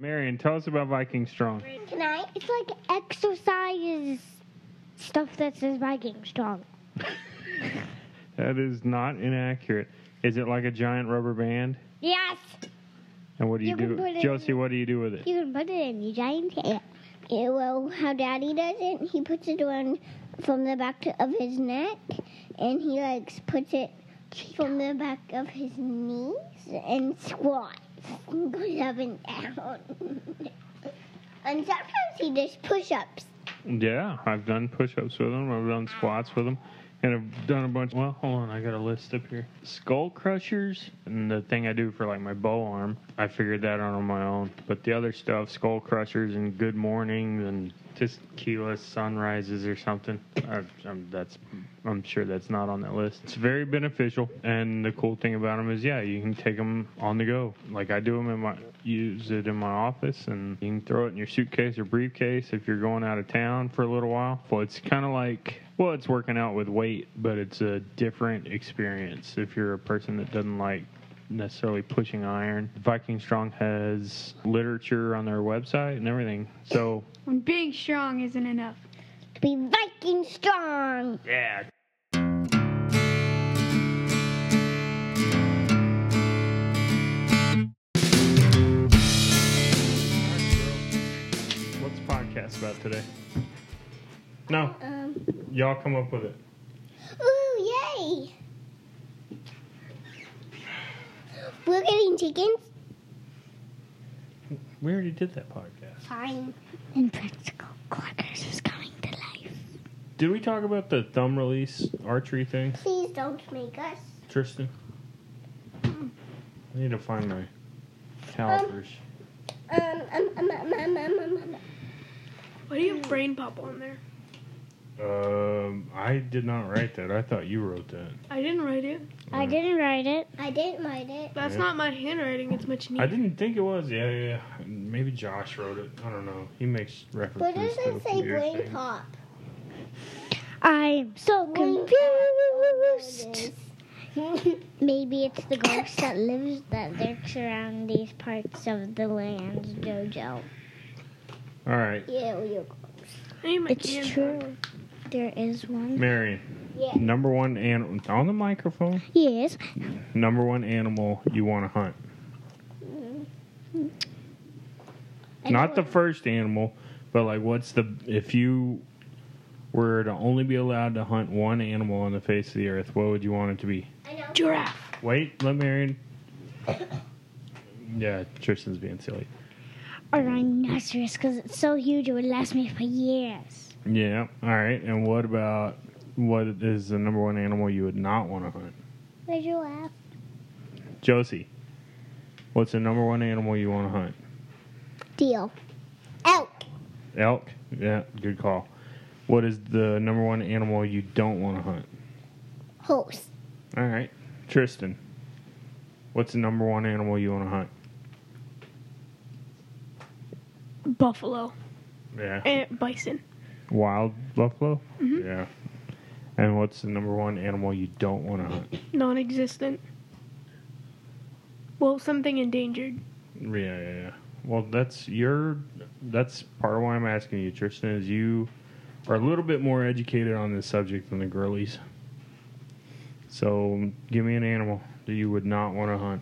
Marion, tell us about Viking Strong. Can I? It's like exercise stuff that says Viking Strong. That is not inaccurate. Is it like a giant rubber band? Yes. And what do you, You can do? it Josie, in- what do you do with it? You can put it in your giant hair. Yeah, well, how Daddy does it, he puts it around from the back to- of his neck, and he like puts it from the back of his knees and squats, goes up and down. and sometimes he does push-ups. Yeah, I've done push-ups with him, I've done squats with him. and I've done a bunch. Well, hold on, I got a list up here. Skull crushers, and the thing I do for like my bow arm, I figured that out on my own. But the other stuff, skull crushers and good mornings and just keyless sunrises or something. I'm, that's, I'm sure that's not on that list. It's very beneficial, and the cool thing about them is, yeah, you can take them on the go. Like I do them in my, use it in my office, and you can throw it in your suitcase or briefcase if you're going out of town for a little while. Well, it's kind of like, well, it's working out with weight, but it's a different experience if you're a person that doesn't like necessarily pushing iron. Viking Strong has literature on their website and everything. So, When being strong isn't enough. To be Viking strong. yeah. What's the podcast about today? No, Um, y'all come up with it. ooh, yay! We're getting chickens. We already did that podcast. Fine. Impractical Quackers is coming to life. Did we talk about the thumb release archery thing, Please don't make us. Tristan? I need to find my calipers. Um, um, um, um, um, um, um, um. Why do you have brain pop on there? Um, I did not write that. I thought you wrote that. I didn't write it. I didn't write it. I didn't write it. That's Yeah. not my handwriting. It's much I neater. didn't think it was. Yeah, yeah. yeah. Maybe Josh wrote it. I don't know. He makes references. What does to it say, computer brain thing. pop? I'm so confused. Maybe it's the ghost that lives that lurks around these parts of the land, Jojo. All right, yeah, you I need my It's hand true. There is one. Marion. Yeah. Number one animal on the microphone. Yes. Number one animal you want to hunt. Mm-hmm. Not the first animal, but like what's the if you were to only be allowed to hunt one animal on the face of the earth, what would you want it to be? Giraffe. Wait, let Marion. Yeah, Tristan's being silly. A rhinoceros, because it's so huge it would last me for years. Yeah. All right. And what about what is the number one animal you would not want to hunt? The giraffe. Josie, what's the number one animal you want to hunt? Deal. Elk. Elk. Yeah, good call. What is the number one animal you don't want to hunt? Horse. All right. Tristan, what's the number one animal you want to hunt? Buffalo. Yeah. And bison. Wild buffalo? Mhm. Yeah. And what's the number one animal you don't want to hunt? Non existent. Well, something endangered. Yeah, yeah, yeah. Well, that's your. That's part of why I'm asking you, Tristan. Is you are a little bit more educated on this subject than the girlies. So, give me an animal that you would not want to hunt,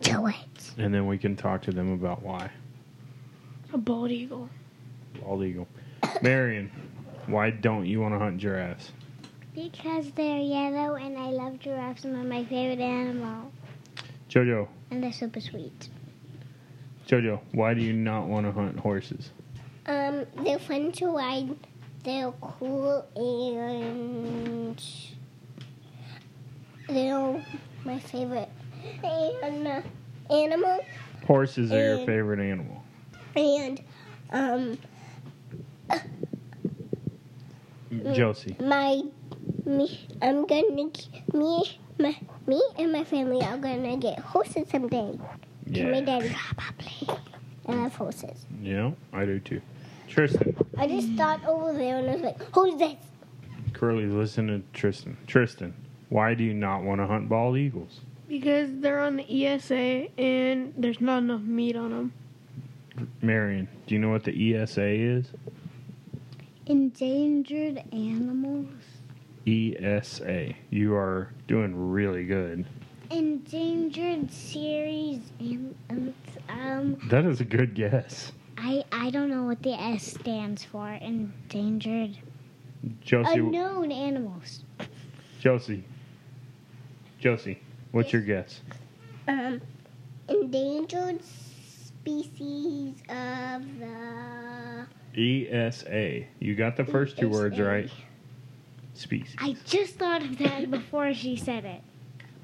Do it. and then we can talk to them about why. A bald eagle. Bald eagle. Marion, why don't you want to hunt giraffes? Because they're yellow and I love giraffes and they're my favorite animal. Jojo, And they're super sweet. Jojo, why do you not want to hunt horses? Um, they're fun to ride. They're cool and they're my favorite animal. Horses are your Um, favorite animal. And um, Mm. Josie. my me, I'm gonna me my me and my family are gonna get horses someday. To my Yeah. daddy. I love horses. Yeah, I do too. Tristan. I just thought over there and I was like, who's this? Curly, listen to Tristan. Tristan, why do you not want to hunt bald eagles? Because they're on the ESA and there's not enough meat on them. Marion, do you know what the ESA is? Endangered animals. ESA. You are doing really good. Endangered series and um, um That is a good guess. I I don't know what the S stands for. Endangered Josie, unknown animals. Josie, Josie, what's your guess? Um, endangered species of the. ESA. You got the first two words right. Species. I just thought of that before she said it.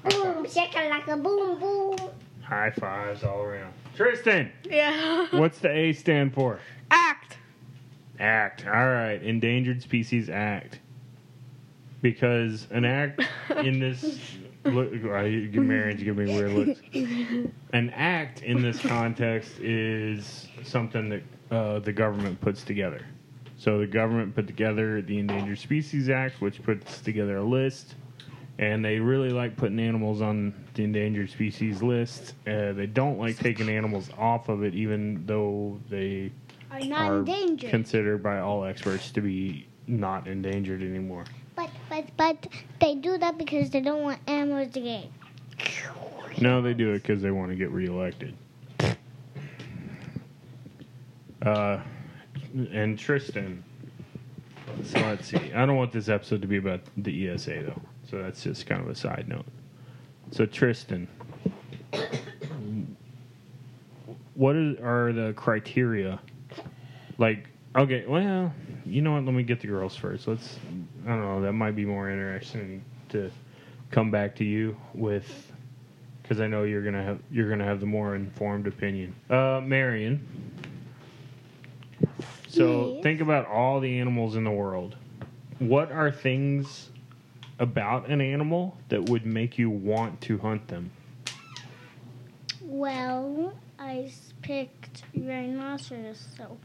Boom, shakalaka, boom, boom. High fives all around. Tristan, Yeah. what's the A stand for? Act. Act. All right. Endangered Species Act. Because an act in this. Look, I give Marion give me weird looks. An act in this context is something that uh, the government puts together. So the government put together the Endangered Species Act, which puts together a list, and they really like putting animals on the endangered species list. Uh, they don't like taking animals off of it, even though they Are not are endangered. considered by all experts to be not endangered anymore. but but but they do that because they don't want animals to get. No, they do it because they want to get reelected. Uh, and Tristan. So let's see. I don't want this episode to be about the ESA though, so that's just kind of a side note. So Tristan, what is, are the criteria? Like, okay, well, you know what? Let me get the girls first. Let's. I don't know. That might be more interesting to come back to you with because I know you're gonna have you're gonna have the more informed opinion. Uh, Marion. So Yes. think about all the animals in the world. What are things about an animal that would make you want to hunt them? Well, I picked rhinoceros. So,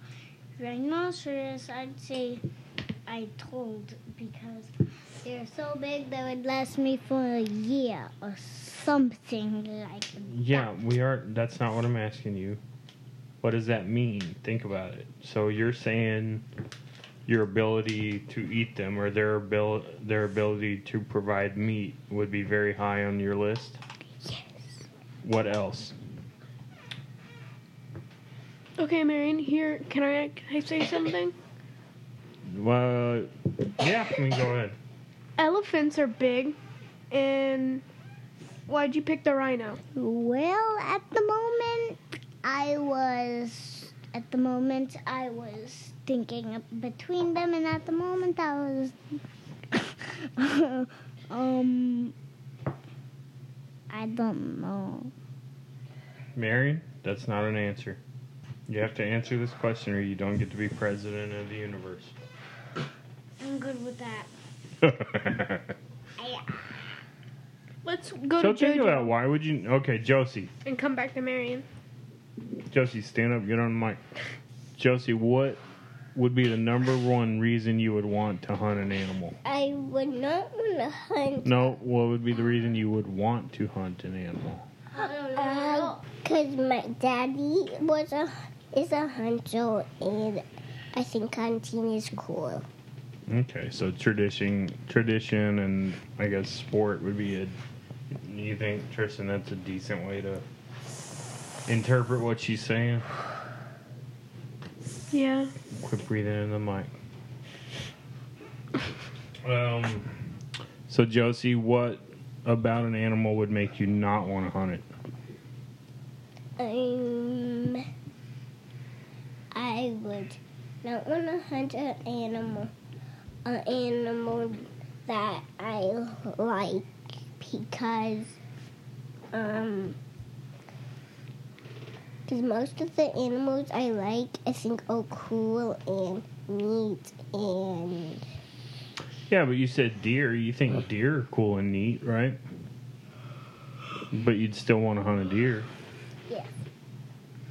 rhinoceros, I'd say I told because they're so big they would last me for a year or something like Yeah, we are. That's not what I'm asking you. What does that mean? Think about it. So you're saying your ability to eat them or their abil- their ability to provide meat would be very high on your list. Yes. What else? Okay, Marion, here, can I, can I say something? Well, yeah. I mean, go ahead. Elephants are big, and why'd you pick the rhino? Well, at the moment, I was. At the moment, I was thinking between them, and at the moment, I was. um. I don't know. Marion, that's not an answer. You have to answer this question, or you don't get to be president of the universe. I'm good with that. Let's go to Josie. so to think about why would you? Okay, Josie. and come back to Marion. Josie, stand up, get on the mic. Josie, what would be the number one reason you would want to hunt an animal? I would not want to hunt No, what would be the reason you would want to hunt an animal? because uh, my daddy was a is a hunter and I think hunting is cool. Okay, so tradition, tradition, and I guess sport would be a. You think Tristan? That's a decent way to interpret what she's saying. Yeah. Quit breathing in the mic. Um. So Josie, what about an animal would make you not want to hunt it? Um, I would not want to hunt an animal, an animal that I like because, um, because most of the animals I like I think are cool and neat and Yeah, but you said deer. You think deer are cool and neat, right? But you'd still want to hunt a deer. Yeah.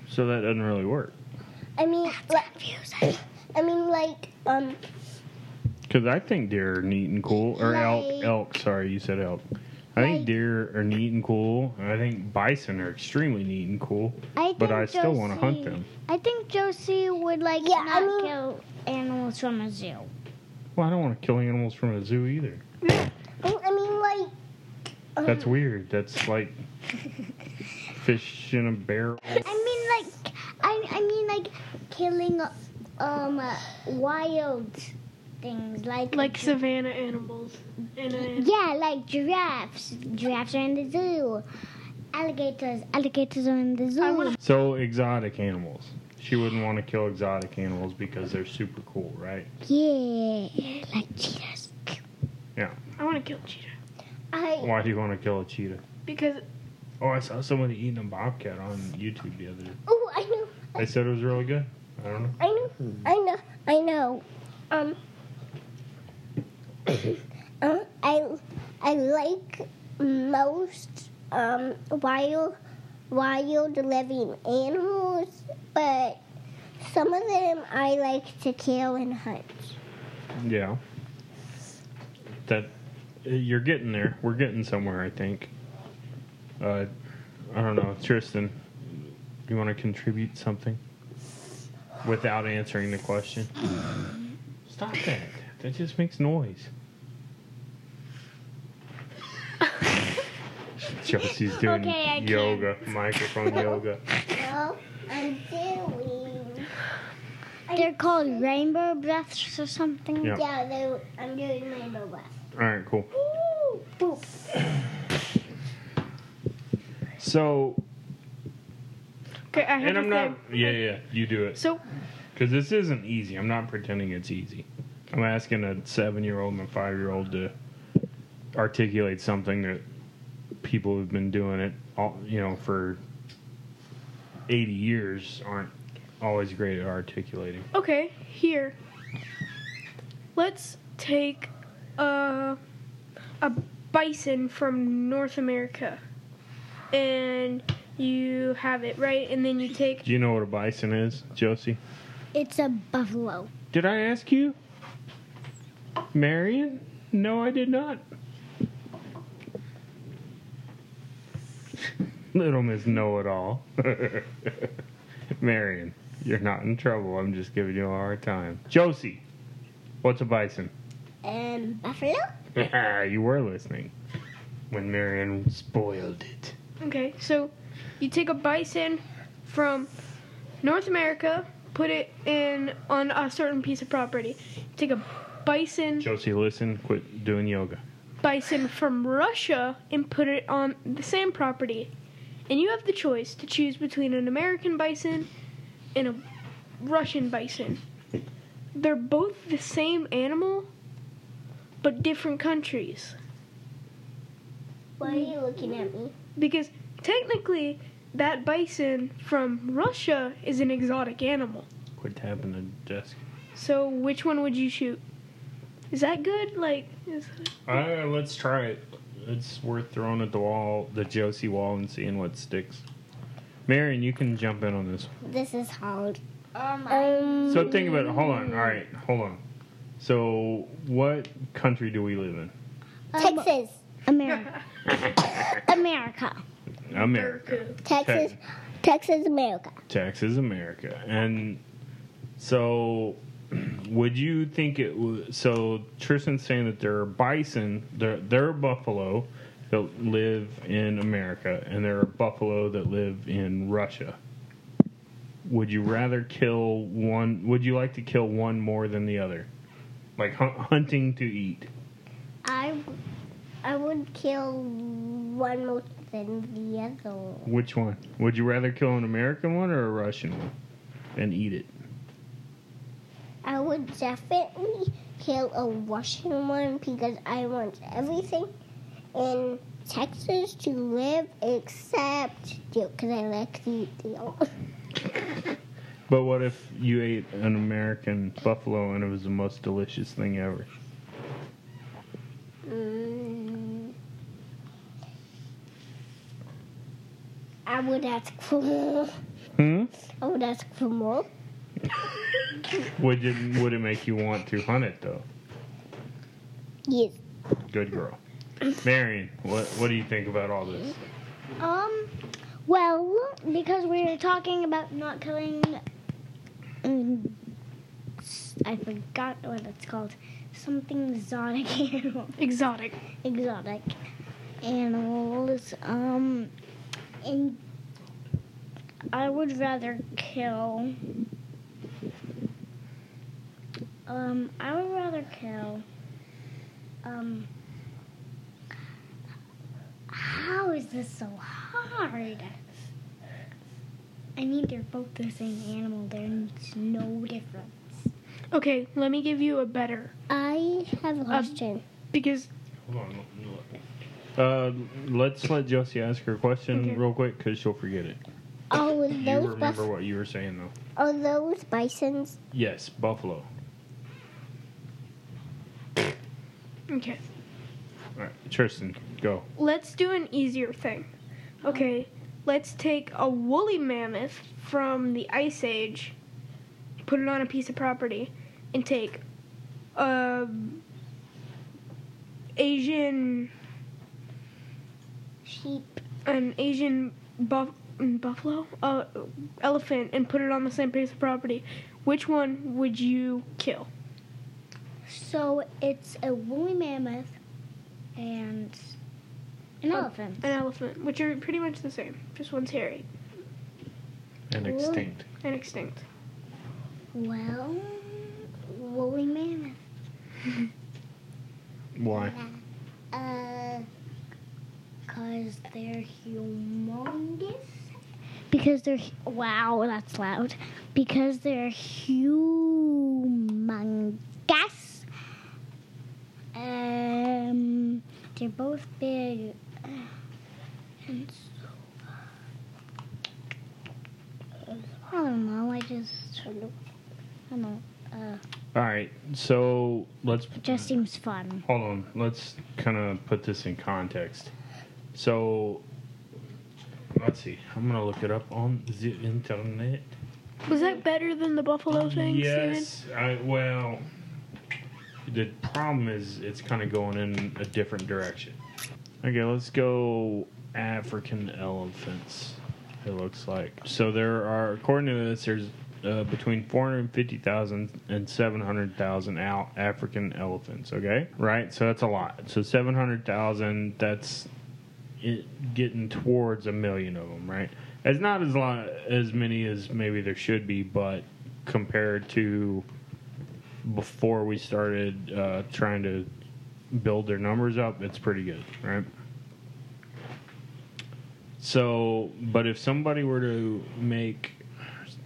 So that doesn't really work. I mean, like, I mean, like, um, Because I think deer are neat and cool. Or elk. Like- Elk. Sorry, you said elk. I think deer are neat and cool. and I think bison are extremely neat and cool. I But I still wanna hunt them. I think Josie would like Yeah, not I mean- kill animals from a zoo. Well, I don't want to kill animals from a zoo either. I I mean, like. um, That's weird. That's like fish in a barrel. I mean, like, I, I mean, like, killing um uh, wild things like Like savannah animals. And a, yeah, like giraffes. Giraffes are in the zoo. Alligators, alligators are in the zoo. So exotic animals. She wouldn't want to kill exotic animals because they're super cool, right? yeah, like cheetahs. Yeah. I want to kill a cheetah I. Why do you want to kill a cheetah? because Oh, I saw somebody eating a bobcat on YouTube the other day. Oh, I know. They said it was really good. I don't know. I know. I know. I know. Um. Uh, I I like most um wild wild living animals, but some of them I like to kill and hunt. Yeah. That you're getting there. We're getting somewhere, I think. Uh, I don't know, Tristan. You want to contribute something without answering the question? Stop that. That just makes noise. Chelsea's doing Okay, I can. yoga, microphone yoga. No, I'm doing. They're called rainbow breaths or something. Yeah. Yeah, they- I'm doing rainbow breaths. All right, cool. Woo! Boop. So, okay, I have and to I'm not. Yeah, yeah, you do it. So Because this isn't easy. I'm not pretending it's easy. I'm asking a seven year old and a five year old to articulate something that people who've been doing it, all, you know, for 80 years aren't always great at articulating. okay, here. Let's take a a bison from North America, and you have it right, and then you take Do you know what a bison is, Josie? It's a buffalo. Did I ask you? Marion? No, I did not. Little Miss Know It All. Marion, you're not in trouble. I'm just giving you a hard time. Josie, what's a bison? Um, buffalo? you were listening when Marion spoiled it. Okay, so you take a bison from North America, put it in on a certain piece of property. Take a bison Josie, listen. Quit doing yoga. bison from Russia and put it on the same property. And you have the choice to choose between an American bison and a Russian bison. They're both the same animal, but different countries. Why are you looking at me? Because technically, that bison from Russia is an exotic animal. Quit tapping the desk. So, which one would you shoot? Is that good? Like, is Uh, let's try it. It's worth throwing at the wall, the Josie wall, and seeing what sticks. Marion, you can jump in on this. This is hard. Um, Um, So think about it. Hold on. All right, hold on. So, what country do we live in? Texas. America. America. America. Texas. Texas, America. Texas, America. And so, would you think it was. So, Tristan's saying that there are bison, there, there are buffalo that live in America, and there are buffalo that live in Russia. Would you rather kill one? Would you like to kill one more than the other? Like hun- hunting to eat. I, I would kill one more than the other. Which one? Would you rather kill an American one or a Russian one and eat it? I would definitely kill a Russian one because I want everything in Texas to live except deer because I like to eat deer. But what if you ate an American buffalo and it was the most delicious thing ever? Mm. I would ask for more. Hmm? I would ask for more. Would it would it make you want to hunt it though? Yes. Good girl. Marion, what what do you think about all this? Um, well, because we were talking about not killing. Um, I forgot what it's called. Something exotic animal. Exotic. Exotic animals. Um, and I would rather kill. Um, I would rather kill. Um, how is this so hard? I mean, they're both the same animal. There's no difference. Okay, let me give you a better I have a question. because Hold on. Uh, let's let Josie ask her question Okay. real quick because she'll forget it. Oh, You those remember bus- what you were saying though? are those bisons? Yes, buffalo. Okay, All right, Tristan, go. let's do an easier thing. Okay, let's take a woolly mammoth from the Ice Age, put it on a piece of property, and take a Asian Sheep. an Asian buff, mm, buffalo uh, elephant and put it on the same piece of property. Which one would you kill? So it's a woolly mammoth and an Oh. elephant. An elephant, which are pretty much the same. Just one's hairy And Woolly. extinct. and extinct. Well, woolly mammoth. Why? Uh, Because they're humongous. Because they're wow, that's loud. Because they're humongous. Um, they're both big. And so, I don't know. I just I don't know. Uh, All right, so let's it just seems fun. hold on. Let's kind of put this in context. So, let's see. I'm gonna look it up on the internet. Was that better than the buffalo thing, Steven? Yes, I well. The problem is it's kind of going in a different direction. Okay, let's go African elephants. It looks like so. There are, according to this, there's uh, between 450,000 and 700,000 out African elephants. Okay, right? So that's a lot. So 700,000. That's it, getting towards a million of them, right? It's not as lot as many as maybe there should be, but compared to before we started uh, trying to build their numbers up, it's pretty good, right? So, but if somebody were to make,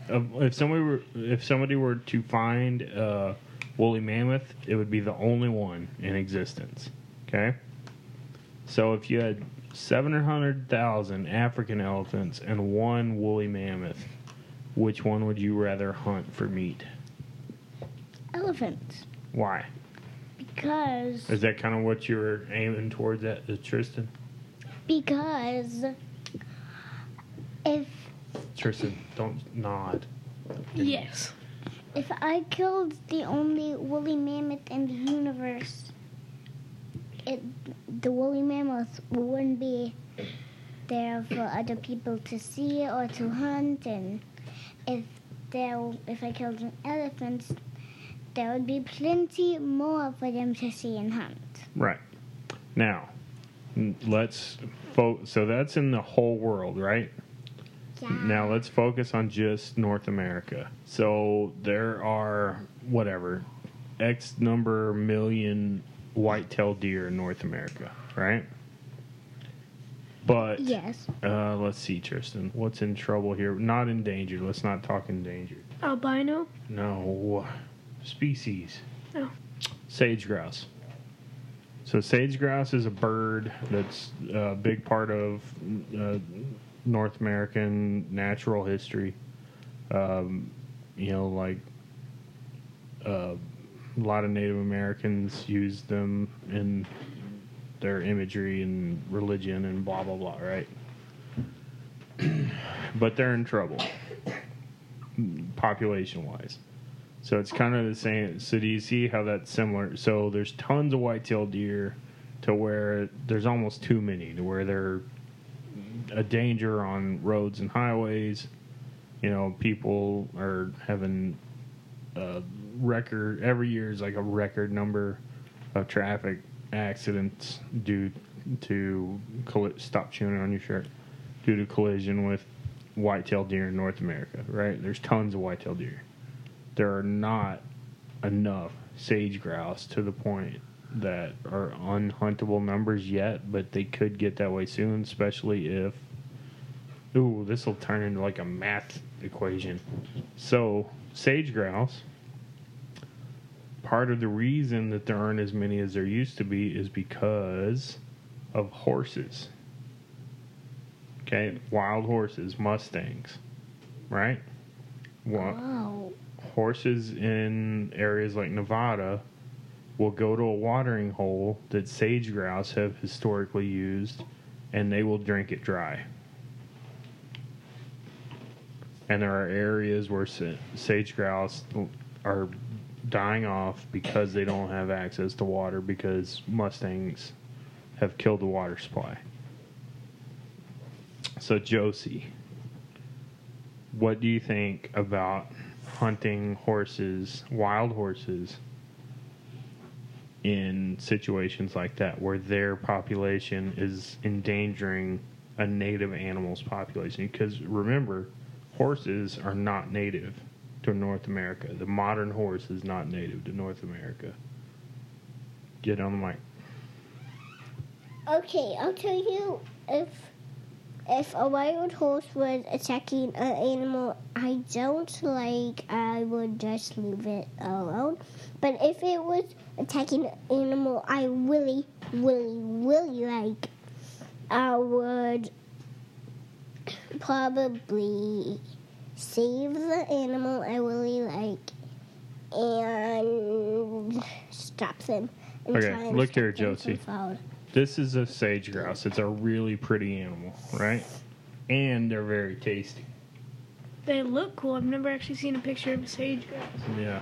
uh, if somebody were, if somebody were to find a woolly mammoth, it would be the only one in existence. Okay. So if you had seven hundred thousand African elephants and one woolly mammoth, which one would you rather hunt for meat? Elephants. Why? Because Is that kind of what you were aiming towards, at, uh, Tristan? because if Tristan, don't nod. Yes. if I killed the only woolly mammoth in the universe, it the woolly mammoth wouldn't be there for other people to see or to hunt, and if there if I killed an elephant, there would be plenty more for them to see and hunt. Right. Now, let's fo- so that's in the whole world, right? yeah. Now let's focus on just North America. So there are whatever X number million white-tailed deer in North America, right? But Yes. uh, let's see, Tristan, what's in trouble here? Not endangered. Let's not talk endangered. Albino? No species. Oh. Sage grouse. So sage grouse is a bird that's a big part of uh, North American natural history. Um, you know, like uh, a lot of Native Americans use them in their imagery and religion and blah blah blah, right? but they're in trouble, population wise. So it's kind of the same. So do you see how that's similar? So there's tons of white-tailed deer to where there's almost too many, to where they're a danger on roads and highways. You know, people are having a record every year is like a record number of traffic accidents due to colli- stop chewing on your shirt due to collision with white-tailed deer in North America. Right? There's tons of white-tailed deer. There are not enough sage grouse to the point that are unhuntable numbers yet, but they could get that way soon, especially if. Ooh, this will turn into like a math equation. So, sage grouse, part of the reason that there aren't as many as there used to be is because of horses. Okay, wild horses, Mustangs, right? Wow. Horses in areas like Nevada will go to a watering hole that sage grouse have historically used and they will drink it dry. And there are areas where sage grouse are dying off because they don't have access to water because Mustangs have killed the water supply. So, Josie, what do you think about hunting horses, wild horses, in situations like that where their population is endangering a native animal's population? Because remember, horses are not native to North America. The modern horse is not native to North America. Get on the mic. Okay, I'll tell you if if a wild horse was attacking an animal I don't like, I would just leave it alone. But if it was attacking an animal I really, really, really like, I would probably save the animal I really like and stop them. And Okay, look here, Josie. Following. This is a sage grouse. It's a really pretty animal, right? And they're very tasty. They look cool. I've never actually seen a picture of a sage grouse. Yeah.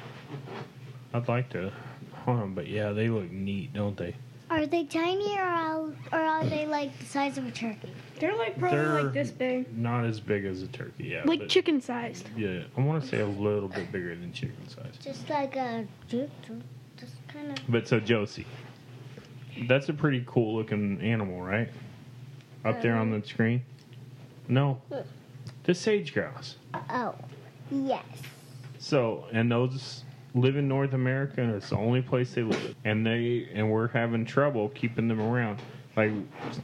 I'd like to hunt them, but yeah, they look neat, don't they? Are they tiny or are, or are they like the size of a turkey? They're like probably They're like this big, Not as big as a turkey, yeah. like but- chicken sized. Yeah, I want to say a little bit bigger than chicken sized. Just like a just kind of. But so Josie, that's a pretty cool looking animal, right? Up there on the um, screen. No, the sage grouse. Oh, yes. So, and those live in North America, and it's the only place they live. And they and we're having trouble keeping them around. Like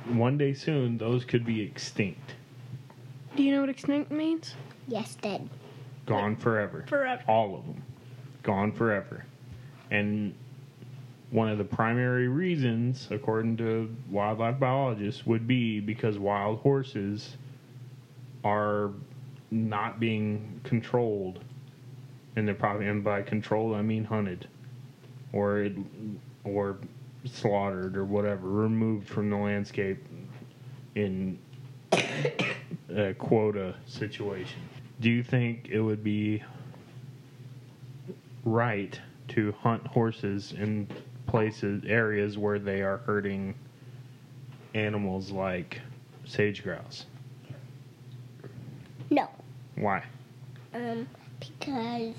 one day soon, those could be extinct, Do you know what extinct means? Yes, dead. gone forever. Forever. All of them, gone forever. And one of the primary reasons, according to wildlife biologists, would be because wild horses are not being controlled and they're probably and by controlled I mean hunted or or slaughtered or whatever removed from the landscape in a quota situation. Do you think it would be right to hunt horses in places areas where they are hurting animals like sage grouse? No. Why? Um, because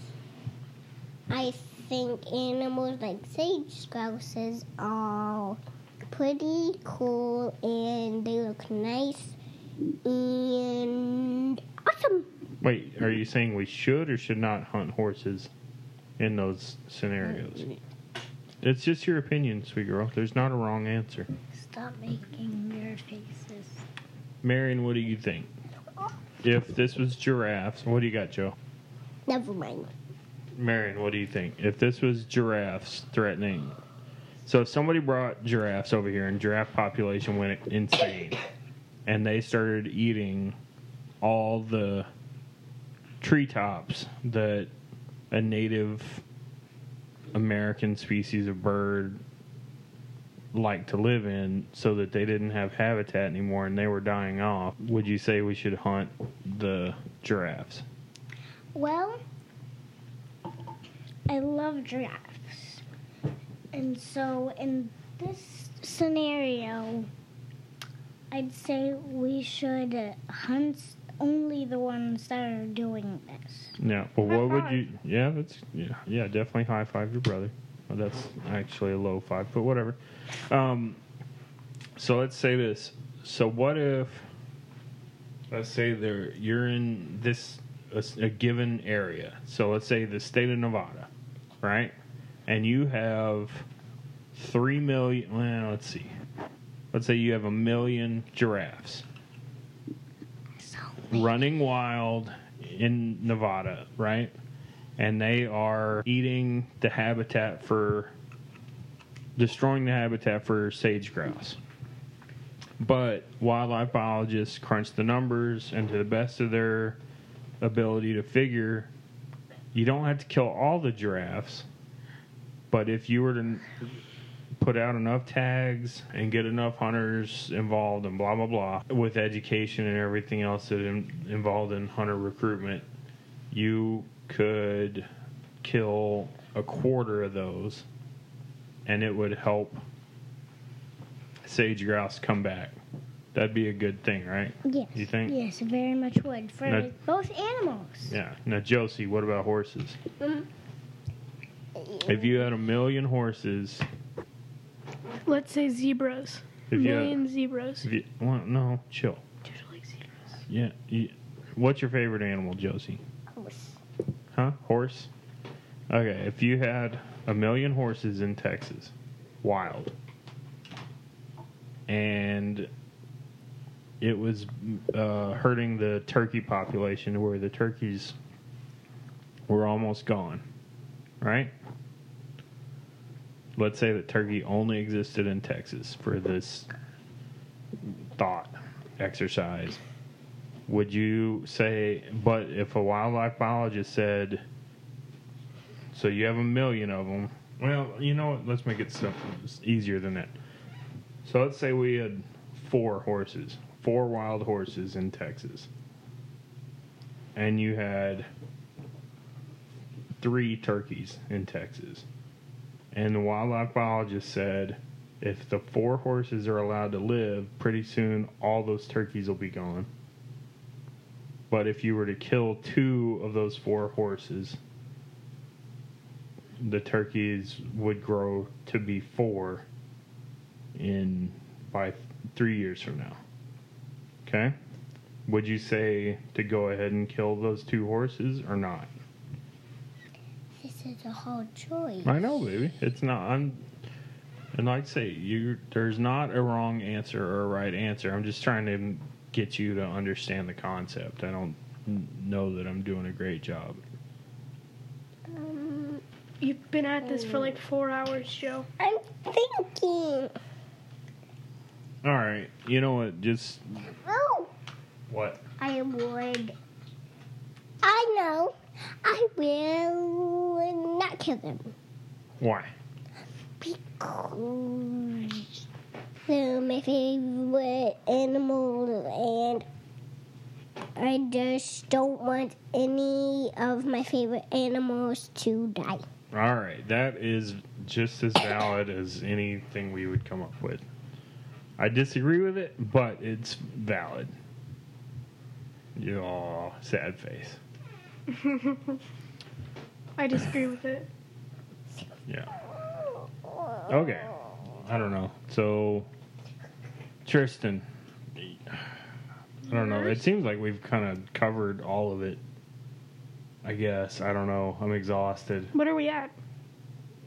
I think animals like sage grouses are pretty cool and they look nice and awesome. Wait, are you saying we should or should not hunt horses in those scenarios? It's just your opinion, sweet girl. There's not a wrong answer. Stop making weird faces. Marion, what do you think? If this was giraffes, what do you got, Joe? Never mind. Marion, what do you think? If this was giraffes threatening, so if somebody brought giraffes over here and giraffe population went insane, and they started eating all the treetops that a native American species of bird like to live in so that they didn't have habitat anymore and they were dying off, would you say we should hunt the giraffes? Well, I love giraffes. And so in this scenario, I'd say we should hunt only the ones that are doing this. Yeah. Well, what would you? Yeah, that's yeah, yeah. Definitely high five your brother. Well, that's actually a low five, but whatever. Um, so let's say this. So what if? Let's say there you're in this a given area. So let's say the state of Nevada, right? And you have three million. Well, let's see. Let's say you have a million giraffes running wild in Nevada, right? And they are eating the habitat for destroying the habitat for sage grouse. But wildlife biologists crunch the numbers and to the best of their ability to figure you don't have to kill all the giraffes, but if you were to put out enough tags and get enough hunters involved and blah blah blah with education and everything else that in, involved in hunter recruitment you could kill a quarter of those and it would help sage grouse come back that'd be a good thing right yes, You think? Yes, very much would for No. both animals. yeah now josie what about horses Mm. if you had a million horses Let's say zebras. if Million had, zebras. if you well, no chill Dude, like zebras. yeah you, what's your favorite animal josie Horse. Huh? Horse? Okay, if you had a million horses in Texas, wild, and it was uh, hurting the turkey population where the turkeys were almost gone, right? Let's say that turkey only existed in Texas for this thought exercise would you say but if a wildlife biologist said so you have a million of them well you know what let's make it simple easier than that. So let's say we had four horses four wild horses in texas and you had three turkeys in texas and the wildlife biologist said if the four horses are allowed to live pretty soon all those turkeys will be gone but if you were to kill two of those four horses, the turkeys would grow to be four in by three years from now. Okay? Would you say to go ahead and kill those two horses or not? This is a hard choice. I know, baby. It's not. I'm, and like I say, you there's not a wrong answer or a right answer. I'm just trying to get you to understand the concept. I don't know that I'm doing a great job. Um, You've been at this for like four hours, Joe. I'm thinking. All right. You know what? Just Oh, what? I would. I know. I will not kill them Why? because they're my favorite animal, and I just don't want any of my favorite animals to die. All right. That is just as valid as anything we would come up with. I disagree with it, but it's valid. Your sad face. I disagree with it. Yeah. Okay. I don't know. So, Tristan, I don't know. It seems like we've kind of covered all of it. I guess. I don't know. I'm exhausted. What are we at?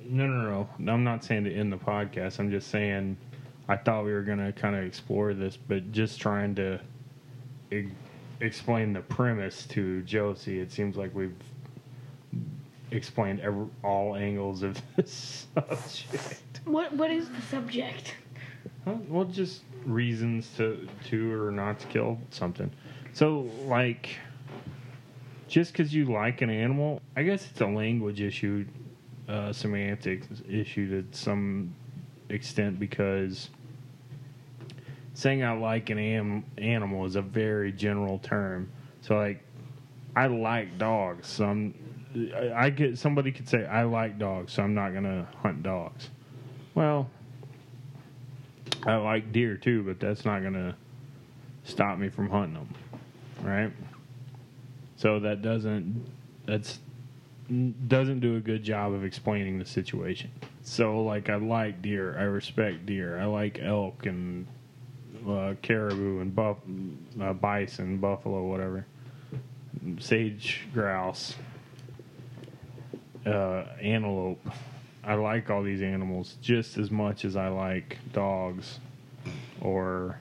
No, no, no. I'm not saying to end the podcast. I'm just saying I thought we were going to kind of explore this, but just trying to explain the premise to Josie. It seems like we've explained every, all angles of this subject. What What is the subject? Huh? Well, just reasons to to or not to kill something. So, like, just because you like an animal, I guess it's a language issue, uh, semantics issue to some extent because saying I like an am- animal is a very general term. So, like, I like dogs. So I'm, I I get somebody could say I like dogs, so I'm not gonna hunt dogs. Well, I like deer too, but that's not gonna stop me from hunting them, right? So that doesn't that's doesn't do a good job of explaining the situation. So like I like deer, I respect deer, I like elk and uh, caribou and buff, uh, bison, buffalo, whatever, sage grouse, uh, antelope. I like all these animals just as much as I like dogs or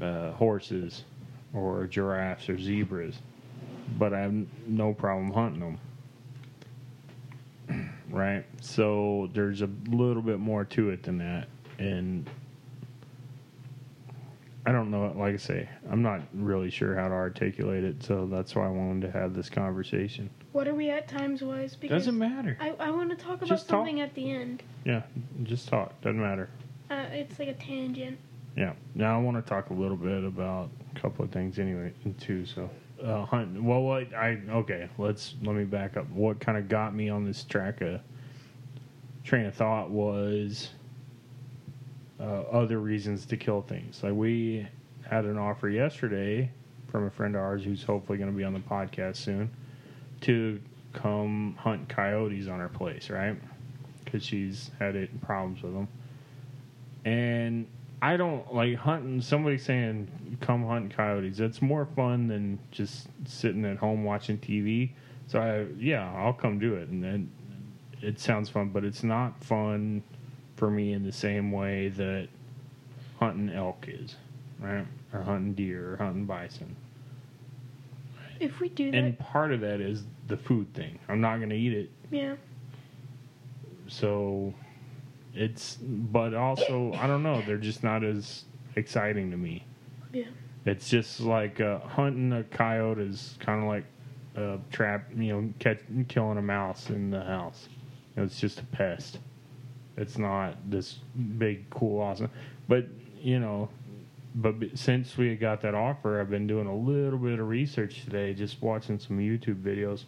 uh, horses or giraffes or zebras, but I have no problem hunting them. right? So there's a little bit more to it than that. And I don't know, like I say, I'm not really sure how to articulate it, so that's why I wanted to have this conversation. What are we at times wise? Because Doesn't matter. I, I want to talk about Just talk. something at the end. Yeah, just talk. Doesn't matter. Uh, it's like a tangent. Yeah. Now I want to talk a little bit about a couple of things anyway, too. So, uh, hunt. Well, what I okay. Let's let me back up. What kind of got me on this track of train of thought was uh, other reasons to kill things. Like we had an offer yesterday from a friend of ours who's hopefully going to be on the podcast soon to come hunt coyotes on our place, right? Because she's had it problems with them, and I don't like hunting. Somebody saying come hunt coyotes. That's more fun than just sitting at home watching TV. So I yeah, I'll come do it, and then it sounds fun, but it's not fun for me in the same way that hunting elk is, right? Or hunting deer or hunting bison. If we do that, And part of that is the food thing. I'm not going to eat it, yeah. so it's. But also, I don't know. They're just not as exciting to me. Yeah. It's just like uh, hunting a coyote is kind of like a trap. You know, catch, killing a mouse in the house. You know, it's just a pest. It's not this big, cool, awesome. But you know, but since we got that offer, I've been doing a little bit of research today, just watching some YouTube videos.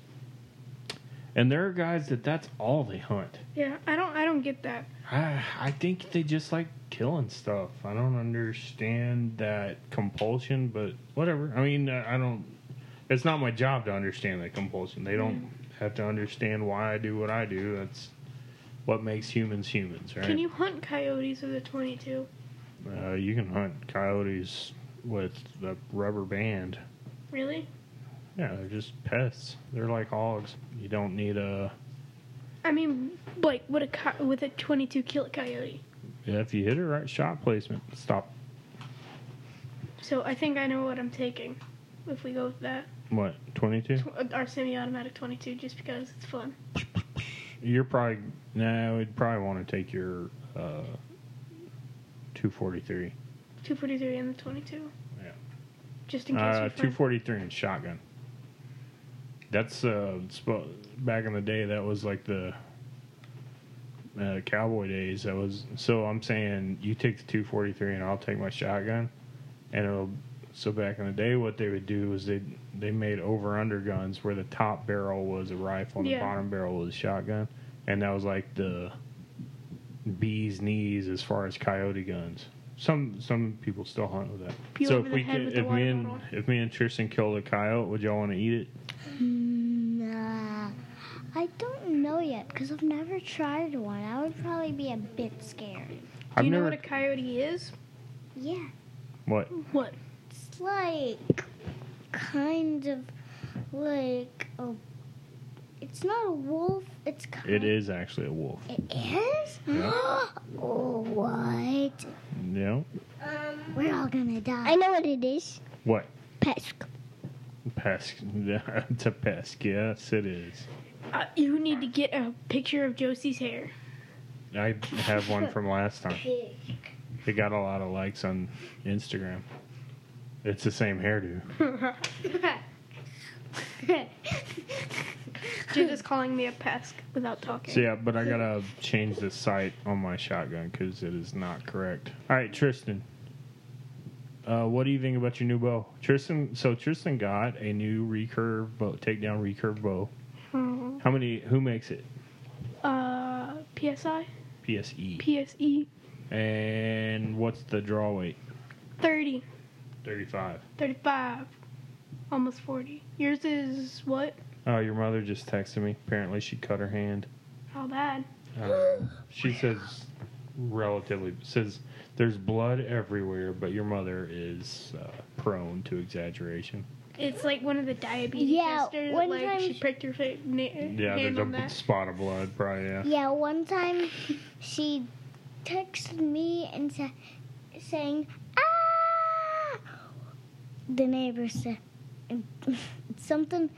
And there are guys that that's all they hunt. Yeah, I don't I don't get that. I, I think they just like killing stuff. I don't understand that compulsion, but whatever. I mean, uh, I don't. It's not my job to understand that compulsion. They don't have to understand why I do what I do. That's what makes humans humans, right? Can you hunt coyotes with a 22? Uh, you can hunt coyotes with the rubber band. Really? Yeah, they're just pests. They're like hogs. You don't need a. I mean, like with a co- with a 22 kill a coyote. Yeah, if you hit it right, shot placement. Stop. So I think I know what I'm taking. If we go with that, What? Twenty-two? Tw- our semi-automatic 22, just because it's fun. You're probably no. We'd probably want to take your uh, two forty three. 243 and the 22. Yeah. Just in case Uh, two find. and shotgun. That's uh back in the day. That was like the uh, cowboy days. That was so. I'm saying you take the two forty three and I'll take my shotgun, and it'll. So back in the day, what they would do is they they made over under guns where the top barrel was a rifle and Yeah. the bottom barrel was a shotgun, and that was like the bee's knees as far as coyote guns. Some some people still hunt with that. Peel so if we could, if me and bottle. if me and Tristan killed a coyote, would y'all want to eat it? Nah, I don't know yet because I've never tried one. I would probably be a bit scared. Do I've you know never what a coyote is? Yeah, what What? It's like kind of like a. It's not a wolf. It's kind. it is actually a wolf. It is. Yeah. oh, what? Yeah. We're all gonna die. I know what it is. What? Pesk. Pesk. it's a pesk. Yes, it is. Uh, you need to get a picture of Josie's hair. I have one from last time. It got a lot of likes on Instagram. It's the same hairdo. She's just calling me a pesk without talking. So yeah, but I gotta change the sight on my shotgun because it is not correct. All right, Tristan. Uh, what do you think about your new bow, Tristan? So Tristan got a new recurve bow, takedown recurve bow. Mhm. How many? Who makes it? Uh, PSI? PSE. PSE? And what's the draw weight? 30, 35. 35, almost 40. Yours is what? Oh, your mother just texted me. Apparently, she cut her hand. How bad? Uh, she says relatively says there's blood everywhere, but your mother is uh, prone to exaggeration. It's like one of the diabetes Yeah, testers. one like time she she- pricked her fa- na- Yeah, hand there's on a that. spot of blood, probably. Yeah. Yeah, one time she texted me and said, saying! The neighbor said something,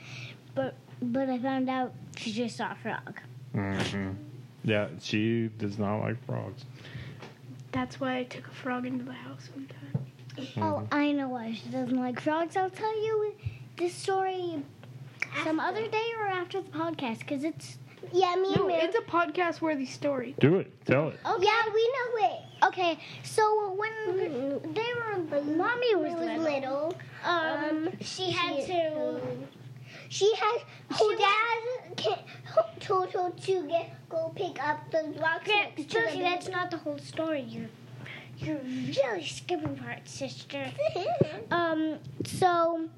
but but I found out she just saw a frog. hmm Yeah, she does not like frogs. That's why I took a frog into the house one time. Oh, I know why she doesn't like frogs. I'll tell you this story some other day or after the podcast because it's yeah me No, and Mary. it's a podcast worthy story. Do it. Tell it. Oh yeah, we know it. Okay, so when they were, mommy was, little, um, she had to. She had her dad ca- told her to get go pick up the rocks. the Josie, that's not the whole story. You're you're really skipping parts, sister. Um, so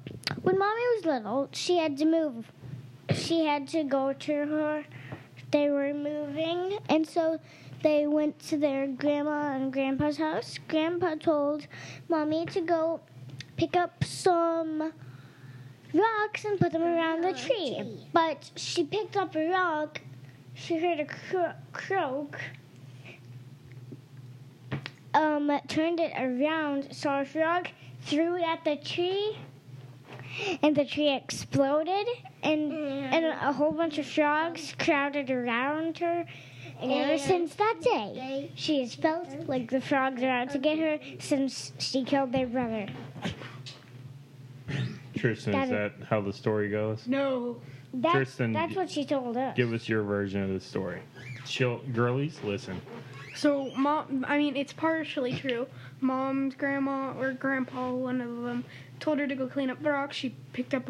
when mommy was little, she had to move. She had to go to her. They were moving, and so they went to their grandma and grandpa's house. Grandpa told mommy to go pick up some rocks and put them around the tree. But she picked up a rock. She heard a cro- croak. Um, turned it around, saw a frog, threw it at the tree, and the tree exploded, and and a whole bunch of frogs crowded around her. And ever since that day, she has felt like the frogs are out to get her since she killed their brother. Tristan, is That that how the story goes? No. That's, Tristan, that's what she told us. Give us your version of the story. Chill, girlies, listen. So mom, I mean, it's partially true. Mom's grandma or grandpa, one of them, told her to go clean up the rocks. She picked up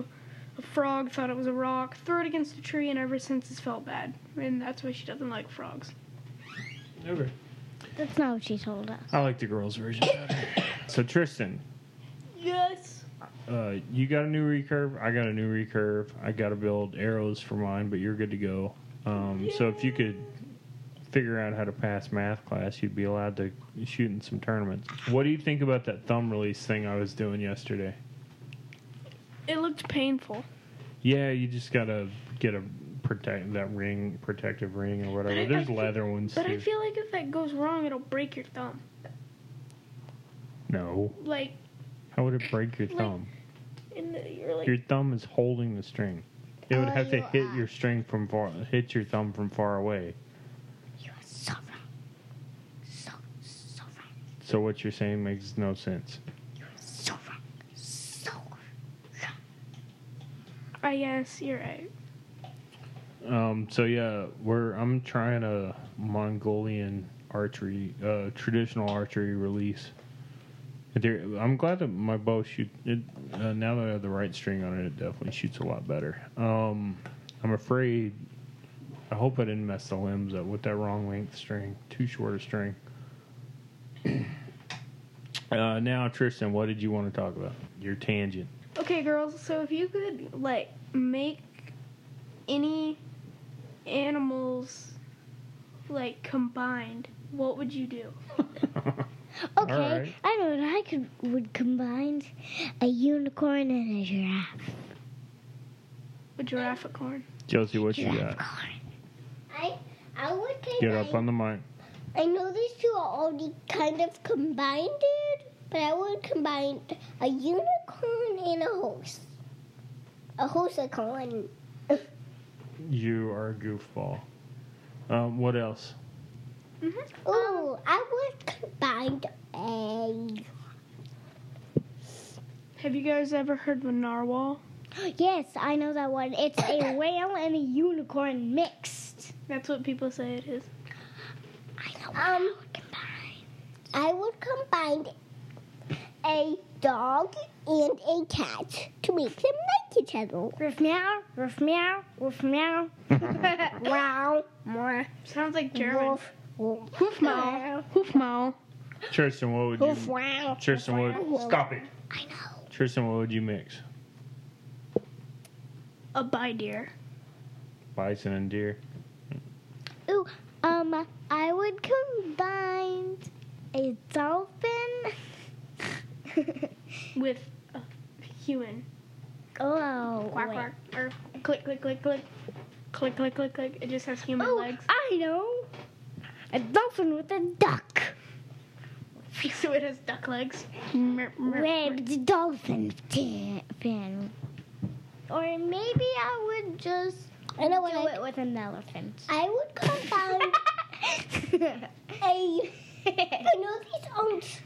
a, a frog, thought it was a rock, threw it against a tree, and ever since it's felt bad. And that's why she doesn't like frogs. Okay. That's not what she told us. I like the girls' version better. so Tristan, Yes. uh, you got a new recurve. I got a new recurve. I got to build arrows for mine, but you're good to go. Um, so if you could figure out how to pass math class, you'd be allowed to shoot in some tournaments. What do you think about that thumb release thing I was doing yesterday? It looked painful. Yeah, you just gotta get a protect that ring, protective ring or whatever. There's I- leather ones But I feel like if that goes wrong, it'll break your thumb. no, Like, how would it break your Like- thumb? in the, you're like, Your thumb is holding the string. It would Oh, have to hit are. your string from far, hit your thumb from far away. You are so wrong. So, so wrong. So what you're saying makes no sense. So wrong. So wrong. I guess you're right. Um, so yeah, we're I'm trying a Mongolian archery, uh, traditional archery release. I'm glad that my bow shoot it. Uh, now that I have the right string on it, it definitely shoots a lot better. Um, I'm afraid. I hope I didn't mess the limbs up with that wrong length string, too short a string. uh, now, Tristan, what did you want to talk about? Your tangent. Okay, girls. So if you could like make any animals like combined, what would you do? Okay, Alright. I know what I could would combine a unicorn and a giraffe. A girafficorn. Josie, what you got? Girafficorn. I I would Get up on the mic. I know these two are already kind of combined, but I would combine a unicorn and a horse. A horsicorn. You are a goofball. Um, what else? Ooh, I would combine a. Have you guys ever heard of a narwhal? Yes, I know that one. It's a whale and a unicorn mixed. That's what people say it is. I know Um, I would combine. I would combine a dog and a cat to make them like each other. Roof meow, roof meow, roof meow. wow, more. Sounds like German. Wolf, Hoof mile. Hoof mile. Tristan, what would Hoof you? wow. Tristan, what? Stop it. I know. Tristan, what would you mix? A by deer. Bison and deer. Ooh, um, I would combine a dolphin. with a human. oh, Quack wait. quack. Or click click click click. Click click click click. It just has human Oh, legs. I know. A dolphin with a duck. so it has duck legs. Ribbed dolphin fin. Or maybe I would just I know what do I- it with an elephant. I would combine a. I know these aren't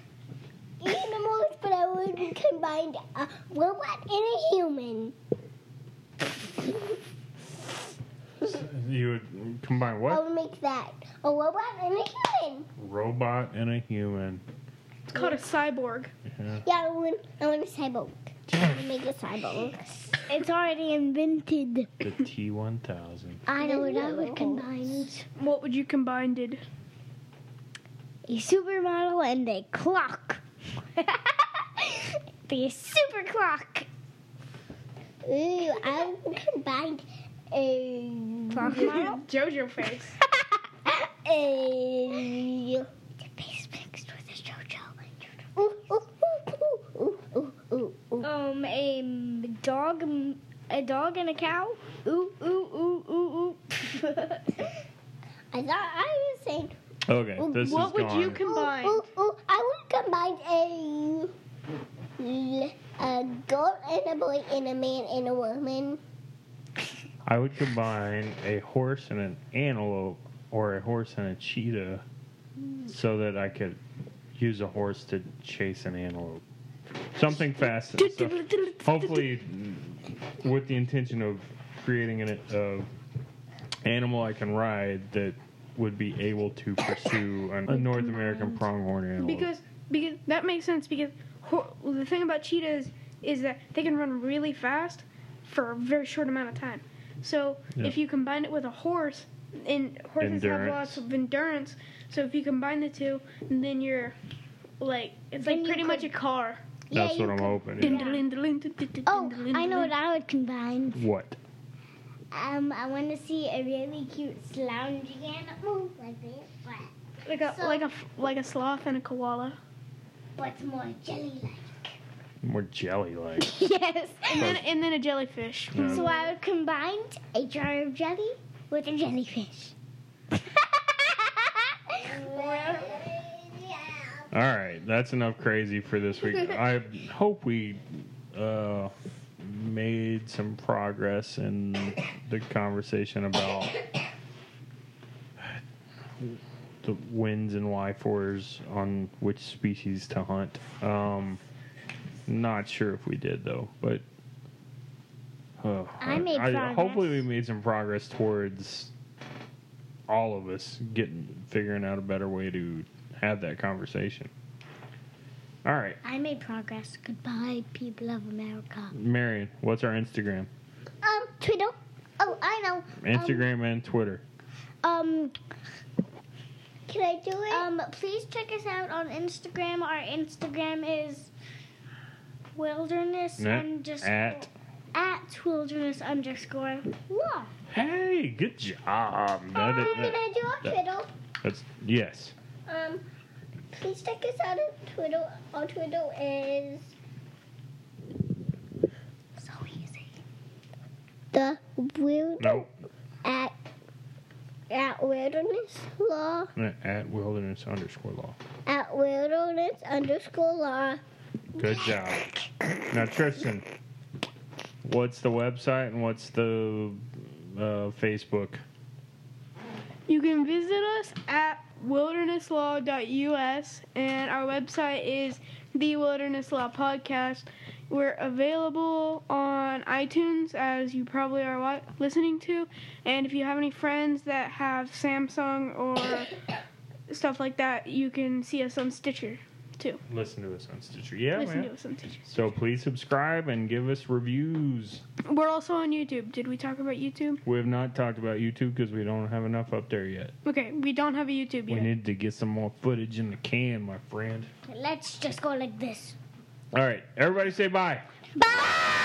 animals, but I would combine uh, a robot and a human. You would combine what? I what? would make that a robot and a human. Robot and a human. It's called a cyborg. Yeah. Yeah, I want. I want a cyborg. I want to make a cyborg. it's already invented. The T one thousand. I know what I would combine. What would you combine? Did A supermodel and a clock. Be a super clock. Ooh, I would combine a Clock model? JoJo face? a. The face mixed with a JoJo. Ooh, ooh, ooh, ooh, ooh, ooh, ooh. Um, a dog, a dog and a cow. Ooh, ooh, ooh, ooh, ooh. I thought I was saying. Okay, this what is would gone. you combine? Ooh, ooh, ooh. I would combine a a girl and a boy and a man and a woman. I would combine a horse and an antelope, or a horse and a cheetah, so that I could use a horse to chase an antelope. Something fast. and stuff. Hopefully, with the intention of creating an uh, animal I can ride that would be able to pursue an, a North American pronghorn antelope. Because because that makes sense because ho- the thing about cheetahs is that they can run really fast for a very short amount of time. So Yeah. if you combine it with a horse, and horses have lots of endurance, so if you combine the two, then you're like it's Then like you pretty much a car. That's you what I'm could- hoping. Yeah. Oh, dun, dun, I know dun. what I would combine. What? Um, I want to see a really cute slouching animal like this, but like a So- like a f- like a sloth and a koala. what's more jelly-like. More jelly like. yes. And then and then a jellyfish. Yeah. So I would combine a jar of jelly with a jellyfish. All right, that's enough crazy for this week. I hope we uh, made some progress in the conversation about the wins and Y4s on which species to hunt. Um, not sure if we did though, but uh, I made progress. hopefully we made some progress towards all of us getting figuring out a better way to have that conversation. All right, I made progress. Goodbye, people of America. Marion, what's our Instagram? Um, Twitter. Oh, I know. Instagram and Twitter. Um, Can I do it? um, please check us out on Instagram. Our Instagram is wilderness Net- underscore at at wilderness underscore law. Hey, good job. That um, is- can I do that- a Twitter? that's yes. Um, please check us out on Twitter. Our Twitter is So easy. the weird Nope. at at wilderness law At wilderness underscore law. at wilderness underscore law. Good job. Now, Tristan, what's the website and what's the uh, Facebook? You can visit us at wildernesslaw.us and our website is the Wilderness Law Podcast. We're available on iTunes as you probably are listening to. And if you have any friends that have Samsung or stuff like that, you can see us on Stitcher. Too. Listen to us on Stitcher. Yeah, Listen man. to us on Stitcher. So please subscribe and give us reviews. We're also on YouTube. Did we talk about YouTube? We have not talked about YouTube because we don't have enough up there yet. Okay, we don't have a YouTube yet. We yet. need to get some more footage in the can, my friend. Let's just go like this. All right, everybody say bye. Bye!